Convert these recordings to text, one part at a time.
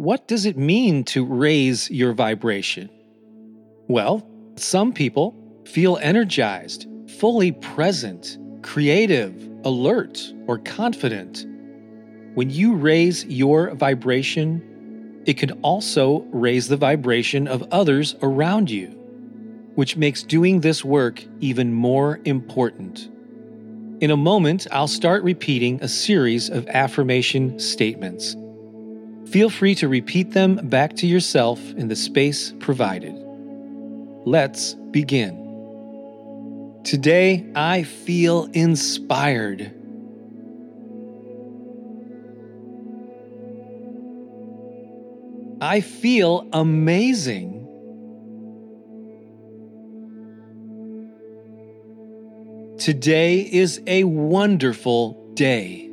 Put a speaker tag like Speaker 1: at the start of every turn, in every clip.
Speaker 1: What does it mean to raise your vibration? Well, some people feel energized, fully present, creative, alert, or confident. When you raise your vibration, it can also raise the vibration of others around you, which makes doing this work even more important. In a moment, I'll start repeating a series of affirmation statements. Feel free to repeat them back to yourself in the space provided. Let's begin. Today, I feel inspired. I feel amazing. Today is a wonderful day.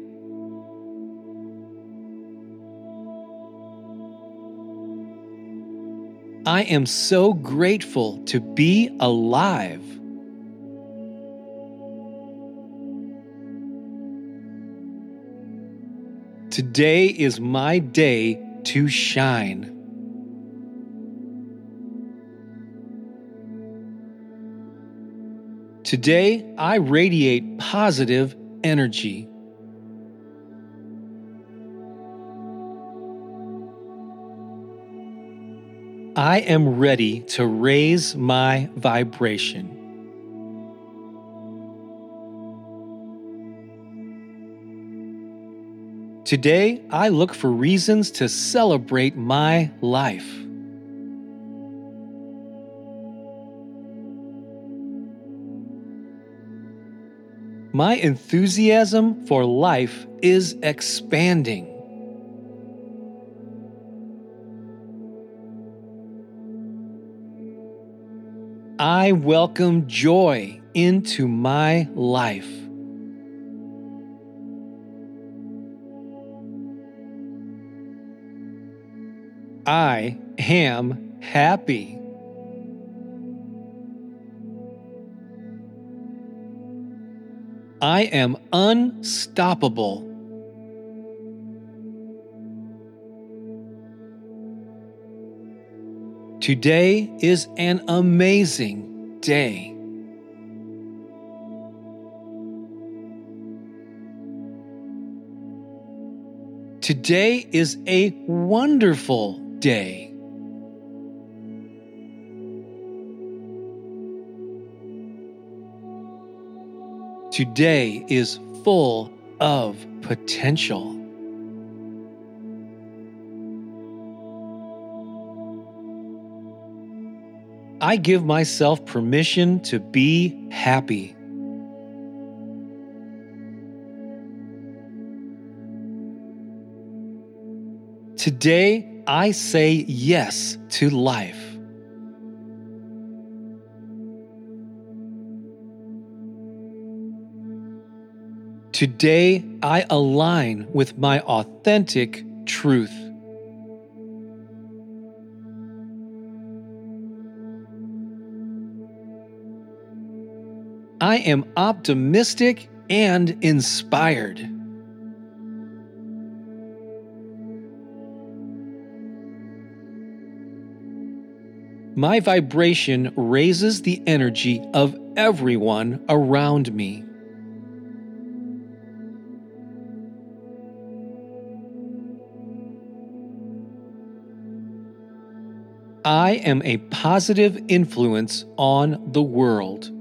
Speaker 1: I am so grateful to be alive. Today is my day to shine. Today, I radiate positive energy. I am ready to raise my vibration. Today, I look for reasons to celebrate my life. My enthusiasm for life is expanding. I welcome joy into my life. I am happy. I am unstoppable. Today is an amazing day. Today is a wonderful day. Today is full of potential. I give myself permission to be happy. Today, I say yes to life. Today, I align with my authentic truth. I am optimistic and inspired. My vibration raises the energy of everyone around me. I am a positive influence on the world.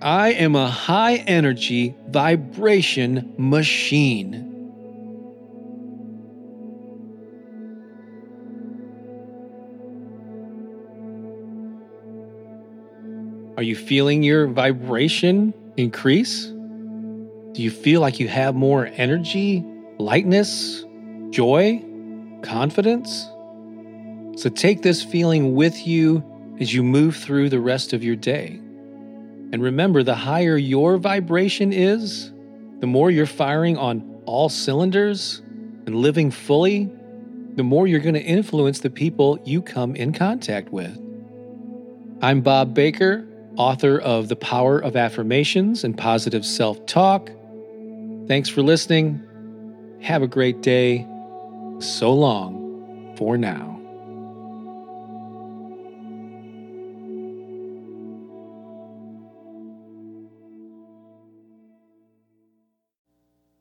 Speaker 1: I am a high energy vibration machine. Are you feeling your vibration increase? Do you feel like you have more energy, lightness, joy, confidence? So take this feeling with you as you move through the rest of your day. And remember, the higher your vibration is, the more you're firing on all cylinders and living fully, the more you're going to influence the people you come in contact with. I'm Bob Baker, author of The Power of Affirmations and Positive Self Talk. Thanks for listening. Have a great day. So long for now.